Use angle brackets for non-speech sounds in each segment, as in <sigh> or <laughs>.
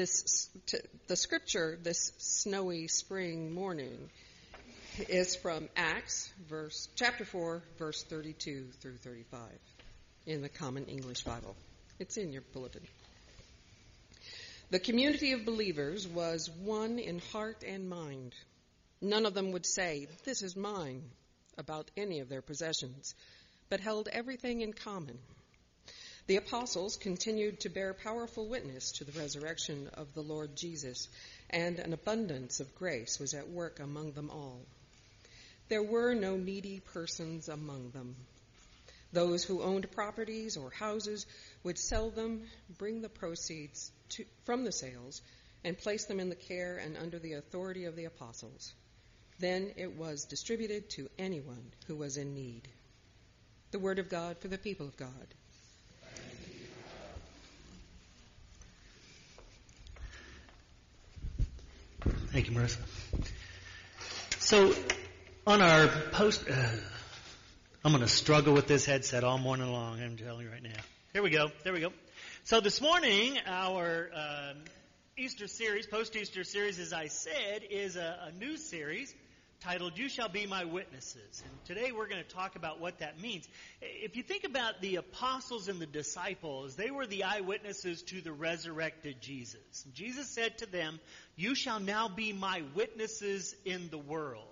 This, the scripture this snowy spring morning is from Acts, verse chapter four, verse thirty-two through thirty-five, in the Common English Bible. It's in your bulletin. The community of believers was one in heart and mind. None of them would say, "This is mine," about any of their possessions, but held everything in common. The apostles continued to bear powerful witness to the resurrection of the Lord Jesus, and an abundance of grace was at work among them all. There were no needy persons among them. Those who owned properties or houses would sell them, bring the proceeds to, from the sales, and place them in the care and under the authority of the apostles. Then it was distributed to anyone who was in need. The word of God for the people of God. Thank you, Marissa. So, on our post, uh, I'm going to struggle with this headset all morning long. I'm telling you right now. Here we go. There we go. So this morning, our um, Easter series, post-Easter series, as I said, is a, a new series titled You Shall Be My Witnesses. And today we're going to talk about what that means. If you think about the apostles and the disciples, they were the eyewitnesses to the resurrected Jesus. Jesus said to them, You shall now be my witnesses in the world.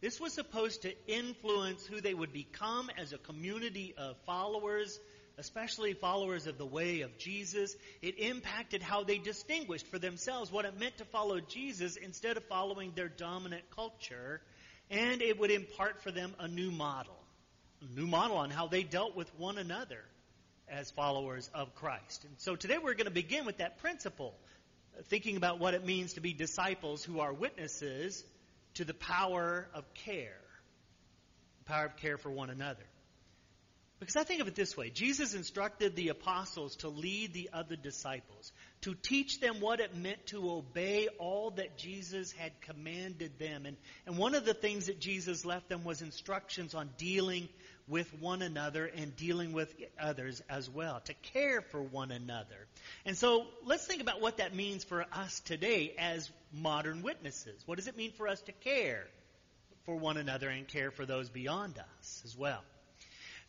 This was supposed to influence who they would become as a community of followers especially followers of the way of Jesus, it impacted how they distinguished for themselves what it meant to follow Jesus instead of following their dominant culture. And it would impart for them a new model, a new model on how they dealt with one another as followers of Christ. And so today we're going to begin with that principle, thinking about what it means to be disciples who are witnesses to the power of care, the power of care for one another. Because I think of it this way Jesus instructed the apostles to lead the other disciples, to teach them what it meant to obey all that Jesus had commanded them. And, and one of the things that Jesus left them was instructions on dealing with one another and dealing with others as well, to care for one another. And so let's think about what that means for us today as modern witnesses. What does it mean for us to care for one another and care for those beyond us as well?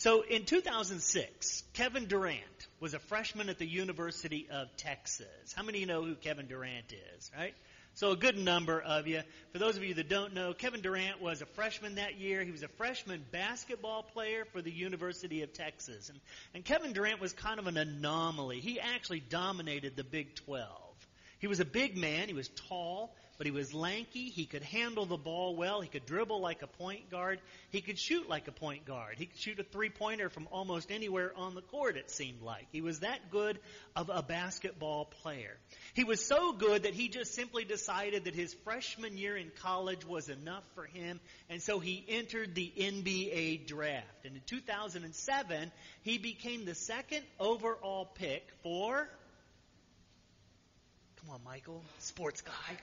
So in 2006, Kevin Durant was a freshman at the University of Texas. How many of you know who Kevin Durant is, right? So a good number of you. For those of you that don't know, Kevin Durant was a freshman that year. He was a freshman basketball player for the University of Texas. And, and Kevin Durant was kind of an anomaly. He actually dominated the Big 12. He was a big man. He was tall, but he was lanky. He could handle the ball well. He could dribble like a point guard. He could shoot like a point guard. He could shoot a three pointer from almost anywhere on the court, it seemed like. He was that good of a basketball player. He was so good that he just simply decided that his freshman year in college was enough for him, and so he entered the NBA draft. And in 2007, he became the second overall pick for Come on, Michael, sports guy.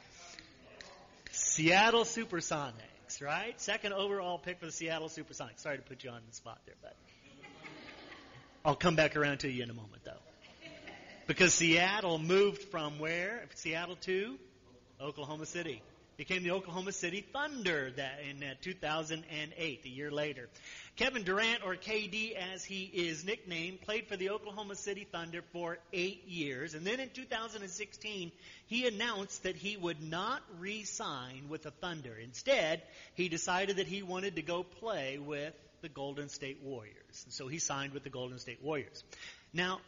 Seattle Supersonics, right? Second overall pick for the Seattle Supersonics. Sorry to put you on the spot there, but I'll come back around to you in a moment, though. Because Seattle moved from where? Seattle to Oklahoma City became the Oklahoma City Thunder that in uh, 2008, a year later. Kevin Durant, or KD as he is nicknamed, played for the Oklahoma City Thunder for eight years. And then in 2016, he announced that he would not re-sign with the Thunder. Instead, he decided that he wanted to go play with the Golden State Warriors. And so he signed with the Golden State Warriors. Now,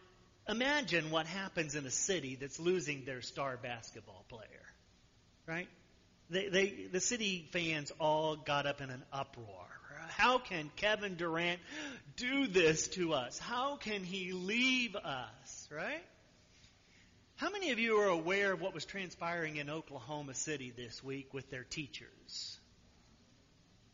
imagine what happens in a city that's losing their star basketball player. Right? They, they, the city fans all got up in an uproar. How can Kevin Durant do this to us? How can he leave us, right? How many of you are aware of what was transpiring in Oklahoma City this week with their teachers?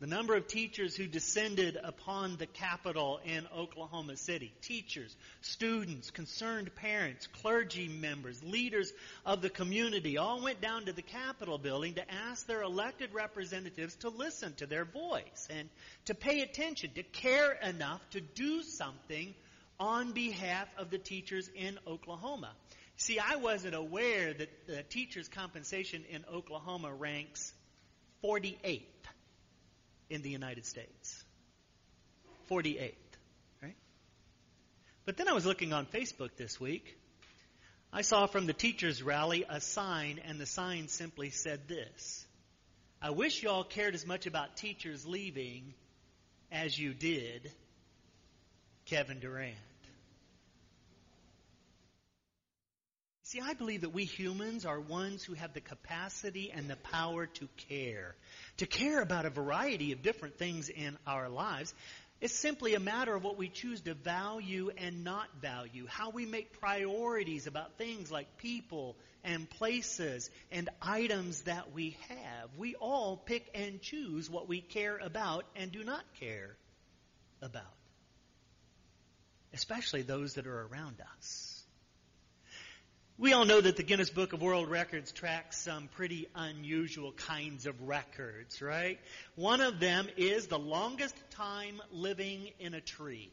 The number of teachers who descended upon the Capitol in Oklahoma City. Teachers, students, concerned parents, clergy members, leaders of the community all went down to the Capitol building to ask their elected representatives to listen to their voice and to pay attention, to care enough to do something on behalf of the teachers in Oklahoma. See, I wasn't aware that the teacher's compensation in Oklahoma ranks 48th in the United States. 48th, right? But then I was looking on Facebook this week. I saw from the teachers' rally a sign, and the sign simply said this I wish y'all cared as much about teachers leaving as you did Kevin Durant. See, I believe that we humans are ones who have the capacity and the power to care. To care about a variety of different things in our lives. It's simply a matter of what we choose to value and not value. How we make priorities about things like people and places and items that we have. We all pick and choose what we care about and do not care about. Especially those that are around us. We all know that the Guinness Book of World Records tracks some pretty unusual kinds of records, right? One of them is the longest time living in a tree.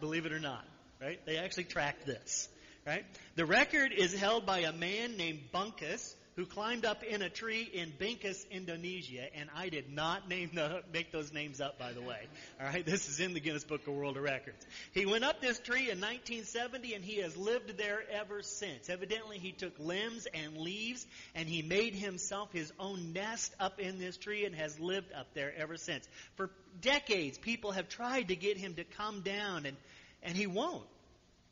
Believe it or not, right? They actually track this, right? The record is held by a man named Bunkus who climbed up in a tree in Bengkes, Indonesia, and I did not name the, make those names up, by the way. All right, this is in the Guinness Book of World Records. He went up this tree in 1970, and he has lived there ever since. Evidently, he took limbs and leaves, and he made himself his own nest up in this tree, and has lived up there ever since. For decades, people have tried to get him to come down, and and he won't.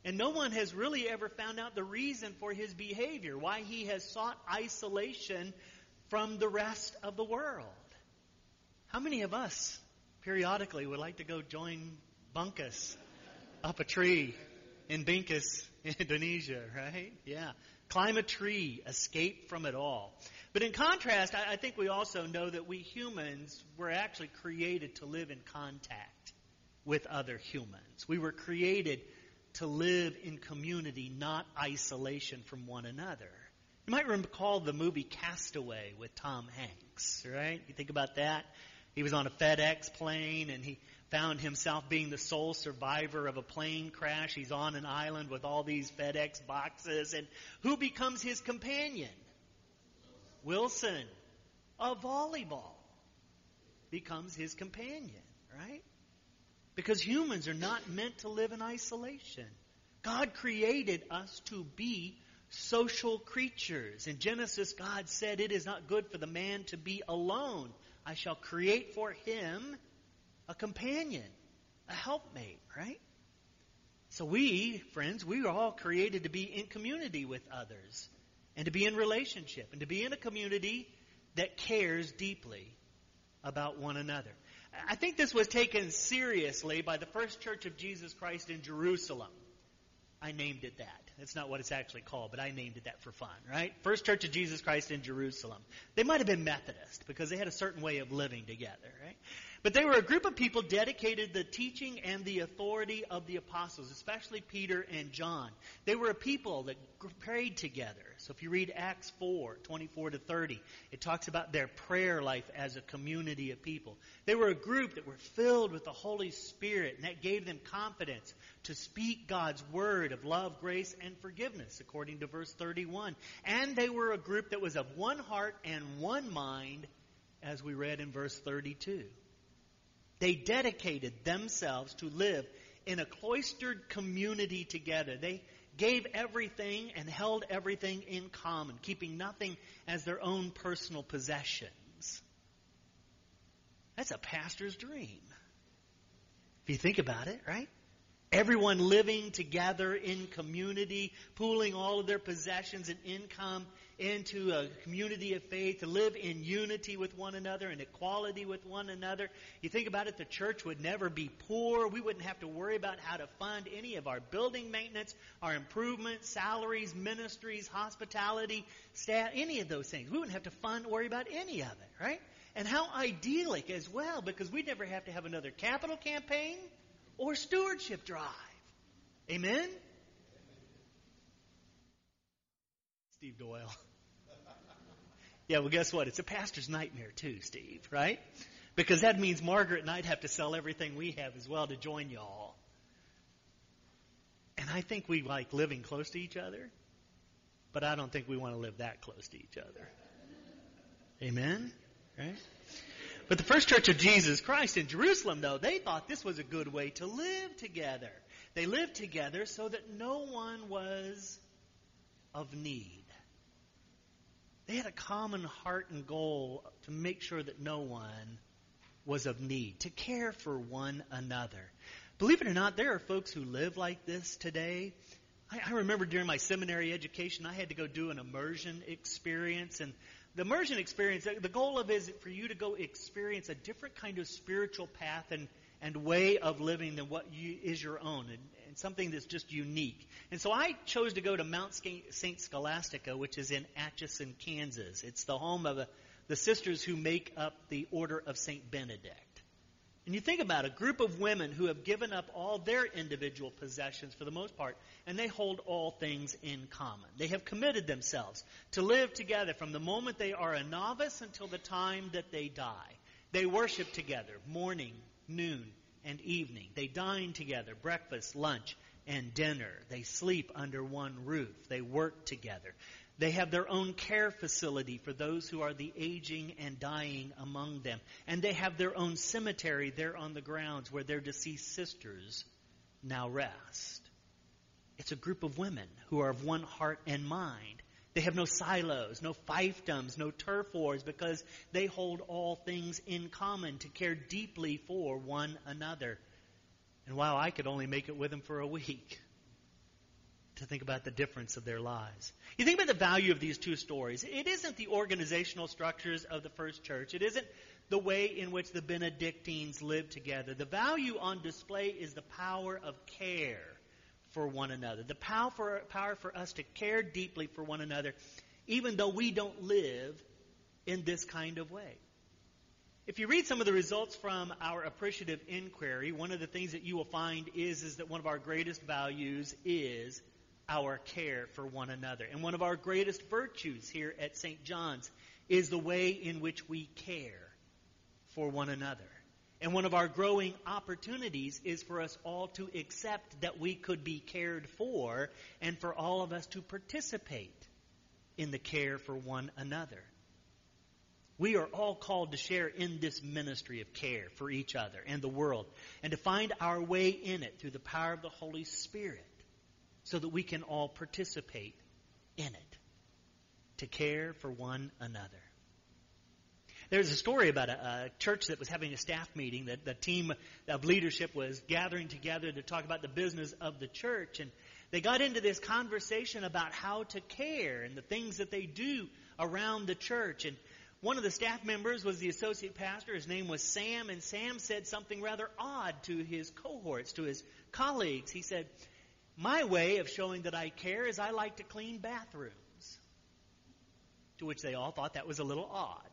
And no one has really ever found out the reason for his behavior, why he has sought isolation from the rest of the world. How many of us periodically would like to go join Bunkus up a tree in Bengkes, <laughs> Indonesia, right? Yeah. Climb a tree, escape from it all. But in contrast, I, I think we also know that we humans were actually created to live in contact with other humans. We were created to live in community, not isolation from one another. You might recall the movie Castaway with Tom Hanks, right? You think about that? He was on a FedEx plane and he found himself being the sole survivor of a plane crash. He's on an island with all these FedEx boxes and who becomes his companion? Wilson, a volleyball, becomes his companion, right? Because humans are not meant to live in isolation. God created us to be social creatures. In Genesis, God said, It is not good for the man to be alone. I shall create for him a companion, a helpmate, right? So we, friends, we are all created to be in community with others and to be in relationship and to be in a community that cares deeply about one another. I think this was taken seriously by the first church of Jesus Christ in Jerusalem. I named it that. That's not what it's actually called, but I named it that for fun, right? First Church of Jesus Christ in Jerusalem. They might have been Methodist because they had a certain way of living together, right? But they were a group of people dedicated to the teaching and the authority of the apostles, especially Peter and John. They were a people that prayed together. So if you read Acts 4, 24 to 30, it talks about their prayer life as a community of people. They were a group that were filled with the Holy Spirit, and that gave them confidence to speak God's word of love, grace, and forgiveness, according to verse 31. And they were a group that was of one heart and one mind, as we read in verse 32. They dedicated themselves to live in a cloistered community together. They gave everything and held everything in common, keeping nothing as their own personal possessions. That's a pastor's dream. If you think about it, right? Everyone living together in community, pooling all of their possessions and income into a community of faith, to live in unity with one another and equality with one another. You think about it, the church would never be poor. We wouldn't have to worry about how to fund any of our building maintenance, our improvements, salaries, ministries, hospitality, staff, any of those things. We wouldn't have to fund, worry about any of it, right? And how idyllic as well, because we'd never have to have another capital campaign or stewardship drive. Amen? Steve Doyle. <laughs> Yeah, well, guess what? It's a pastor's nightmare, too, Steve, right? Because that means Margaret and I'd have to sell everything we have as well to join y'all. And I think we like living close to each other, but I don't think we want to live that close to each other. Amen? Right? But the first church of Jesus Christ in Jerusalem, though, they thought this was a good way to live together. They lived together so that no one was of need. They had a common heart and goal to make sure that no one was of need, to care for one another. Believe it or not, there are folks who live like this today. I, I remember during my seminary education, I had to go do an immersion experience, and the immersion experience, the goal of it is for you to go experience a different kind of spiritual path and, and way of living than what you, is your own, and, and something that's just unique. And so I chose to go to Mount St. Scholastica, which is in Atchison, Kansas. It's the home of the sisters who make up the Order of St. Benedict. And you think about a group of women who have given up all their individual possessions for the most part, and they hold all things in common. They have committed themselves to live together from the moment they are a novice until the time that they die. They worship together morning, noon, and evening. They dine together, breakfast, lunch, and dinner. They sleep under one roof. They work together. They have their own care facility for those who are the aging and dying among them. And they have their own cemetery there on the grounds where their deceased sisters now rest. It's a group of women who are of one heart and mind. They have no silos, no fiefdoms, no turf wars because they hold all things in common to care deeply for one another. And while I could only make it with them for a week, to think about the difference of their lives. You think about the value of these two stories. It isn't the organizational structures of the first church. It isn't the way in which the Benedictines lived together. The value on display is the power of care for one another. The power for, power for us to care deeply for one another, even though we don't live in this kind of way. If you read some of the results from our appreciative inquiry, one of the things that you will find is, is that one of our greatest values is our care for one another. And one of our greatest virtues here at St. John's is the way in which we care for one another. And one of our growing opportunities is for us all to accept that we could be cared for and for all of us to participate in the care for one another. We are all called to share in this ministry of care for each other and the world and to find our way in it through the power of the Holy Spirit so that we can all participate in it to care for one another. There's a story about a, a, church that was having a staff meeting that the team of leadership was gathering together to talk about the business of the church and they got into this conversation about how to care and the things that they do around the church and one of the staff members was the associate pastor. His name was Sam, and Sam said something rather odd to his cohorts, to his colleagues. He said, my way of showing that I care is I like to clean bathrooms. To which they all thought that was a little odd.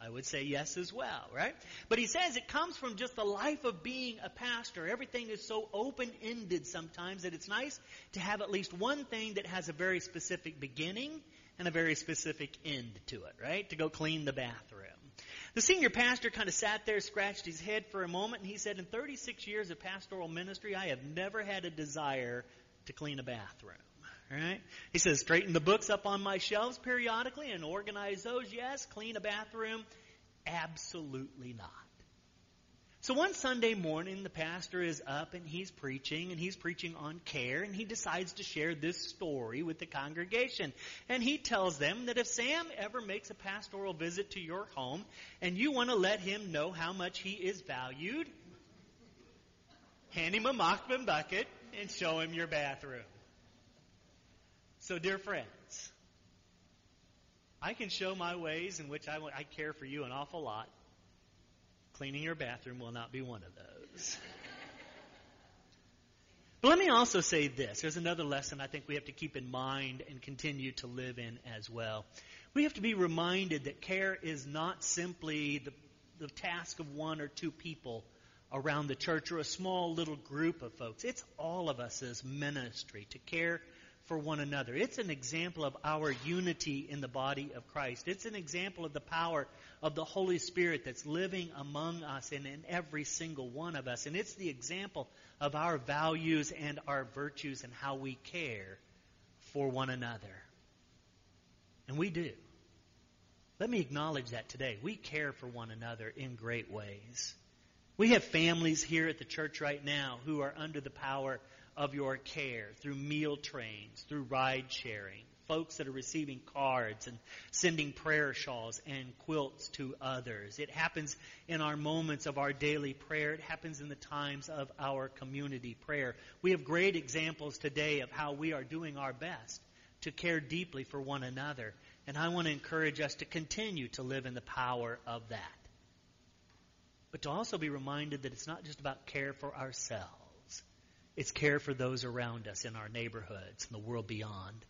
I would say yes as well, right? But he says it comes from just the life of being a pastor. Everything is so open ended sometimes that it's nice to have at least one thing that has a very specific beginning and a very specific end to it, right? To go clean the bathroom. The senior pastor kind of sat there, scratched his head for a moment, and he said, In 36 years of pastoral ministry, I have never had a desire to clean a bathroom. Right? He says, straighten the books up on my shelves periodically and organize those, yes. Clean a bathroom, absolutely not. So one Sunday morning, the pastor is up and he's preaching, and he's preaching on care, and he decides to share this story with the congregation. And he tells them that if Sam ever makes a pastoral visit to your home, and you want to let him know how much he is valued, hand him a Machman bucket and show him your bathroom. So, dear friends, I can show my ways in which I, I care for you an awful lot. Cleaning your bathroom will not be one of those. But let me also say this. There's another lesson I think we have to keep in mind and continue to live in as well. We have to be reminded that care is not simply the, the task of one or two people around the church or a small little group of folks. It's all of us as ministry to care for one another. It's an example of our unity in the body of Christ. It's an example of the power of the Holy Spirit that's living among us and in every single one of us. And it's the example of our values and our virtues and how we care for one another. And we do. Let me acknowledge that today. We care for one another in great ways. We have families here at the church right now who are under the power of your care through meal trains, through ride sharing, folks that are receiving cards and sending prayer shawls and quilts to others. It happens in our moments of our daily prayer. It happens in the times of our community prayer. We have great examples today of how we are doing our best to care deeply for one another. And I want to encourage us to continue to live in the power of that. But to also be reminded that it's not just about care for ourselves. It's care for those around us in our neighborhoods and the world beyond.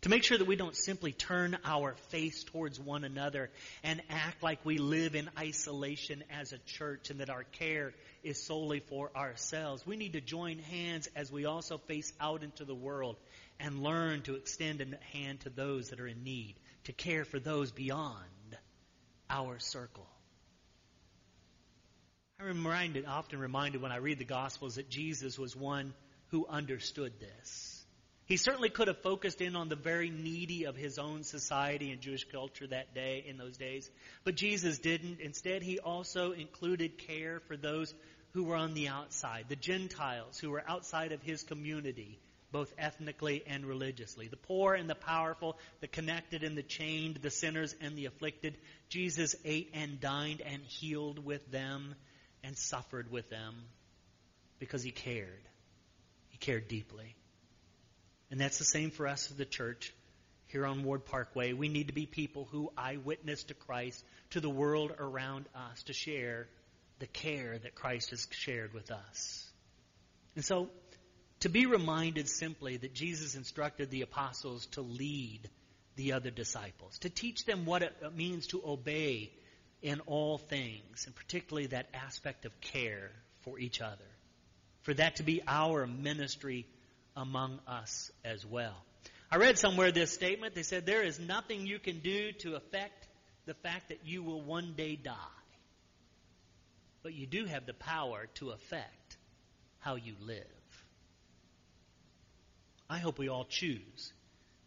To make sure that we don't simply turn our face towards one another and act like we live in isolation as a church and that our care is solely for ourselves. We need to join hands as we also face out into the world and learn to extend a hand to those that are in need, to care for those beyond our circle. I'm reminded, often reminded when I read the Gospels that Jesus was one who understood this. He certainly could have focused in on the very needy of his own society and Jewish culture that day, in those days. But Jesus didn't. Instead, he also included care for those who were on the outside, the Gentiles who were outside of his community, both ethnically and religiously. The poor and the powerful, the connected and the chained, the sinners and the afflicted. Jesus ate and dined and healed with them and suffered with them because he cared. He cared deeply. And that's the same for us as the church here on Ward Parkway. We need to be people who eyewitness to Christ, to the world around us, to share the care that Christ has shared with us. And so, to be reminded simply that Jesus instructed the apostles to lead the other disciples, to teach them what it means to obey in all things, and particularly that aspect of care for each other. For that to be our ministry among us as well. I read somewhere this statement. They said, There is nothing you can do to affect the fact that you will one day die. But you do have the power to affect how you live. I hope we all choose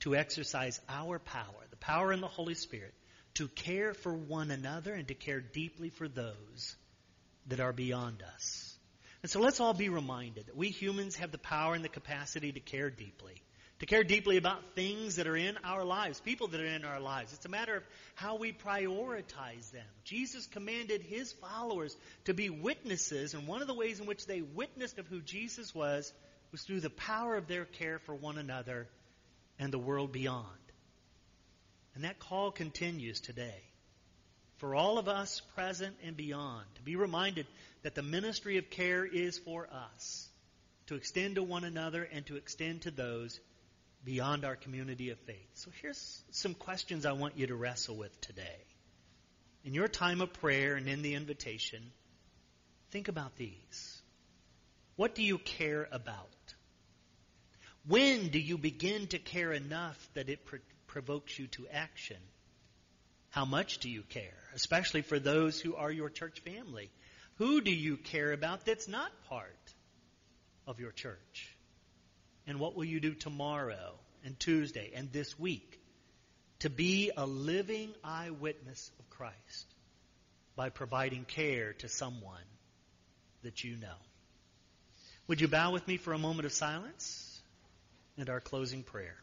to exercise our power, the power in the Holy Spirit, to care for one another and to care deeply for those that are beyond us. And so let's all be reminded that we humans have the power and the capacity to care deeply. To care deeply about things that are in our lives, people that are in our lives. It's a matter of how we prioritize them. Jesus commanded his followers to be witnesses, and one of the ways in which they witnessed of who Jesus was was through the power of their care for one another and the world beyond. And that call continues today. For all of us present and beyond, to be reminded that the ministry of care is for us, to extend to one another and to extend to those beyond our community of faith. So here's some questions I want you to wrestle with today. In your time of prayer and in the invitation, think about these. What do you care about? When do you begin to care enough that it provokes you to action. How much do you care? Especially for those who are your church family. Who do you care about that's not part of your church? And what will you do tomorrow and Tuesday and this week to be a living eyewitness of Christ by providing care to someone that you know? Would you bow with me for a moment of silence and our closing prayer?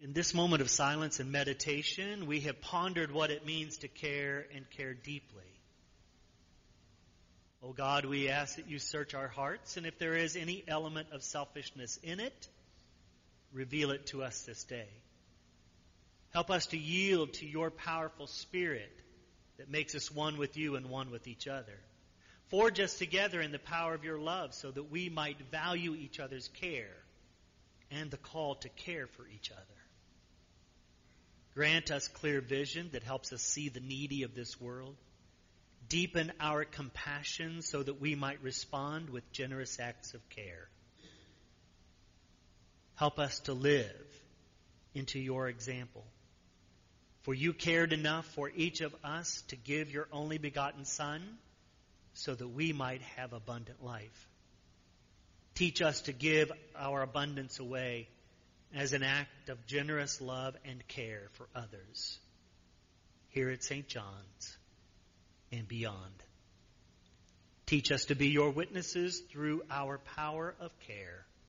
In this moment of silence and meditation, we have pondered what it means to care and care deeply. Oh God, we ask that you search our hearts, and if there is any element of selfishness in it, reveal it to us this day. Help us to yield to your powerful spirit that makes us one with you and one with each other. Forge us together in the power of your love so that we might value each other's care and the call to care for each other. Grant us clear vision that helps us see the needy of this world. Deepen our compassion so that we might respond with generous acts of care. Help us to live into your example. For you cared enough for each of us to give your only begotten Son so that we might have abundant life. Teach us to give our abundance away as an act of generous love and care for others here at St. John's and beyond. Teach us to be your witnesses through our power of care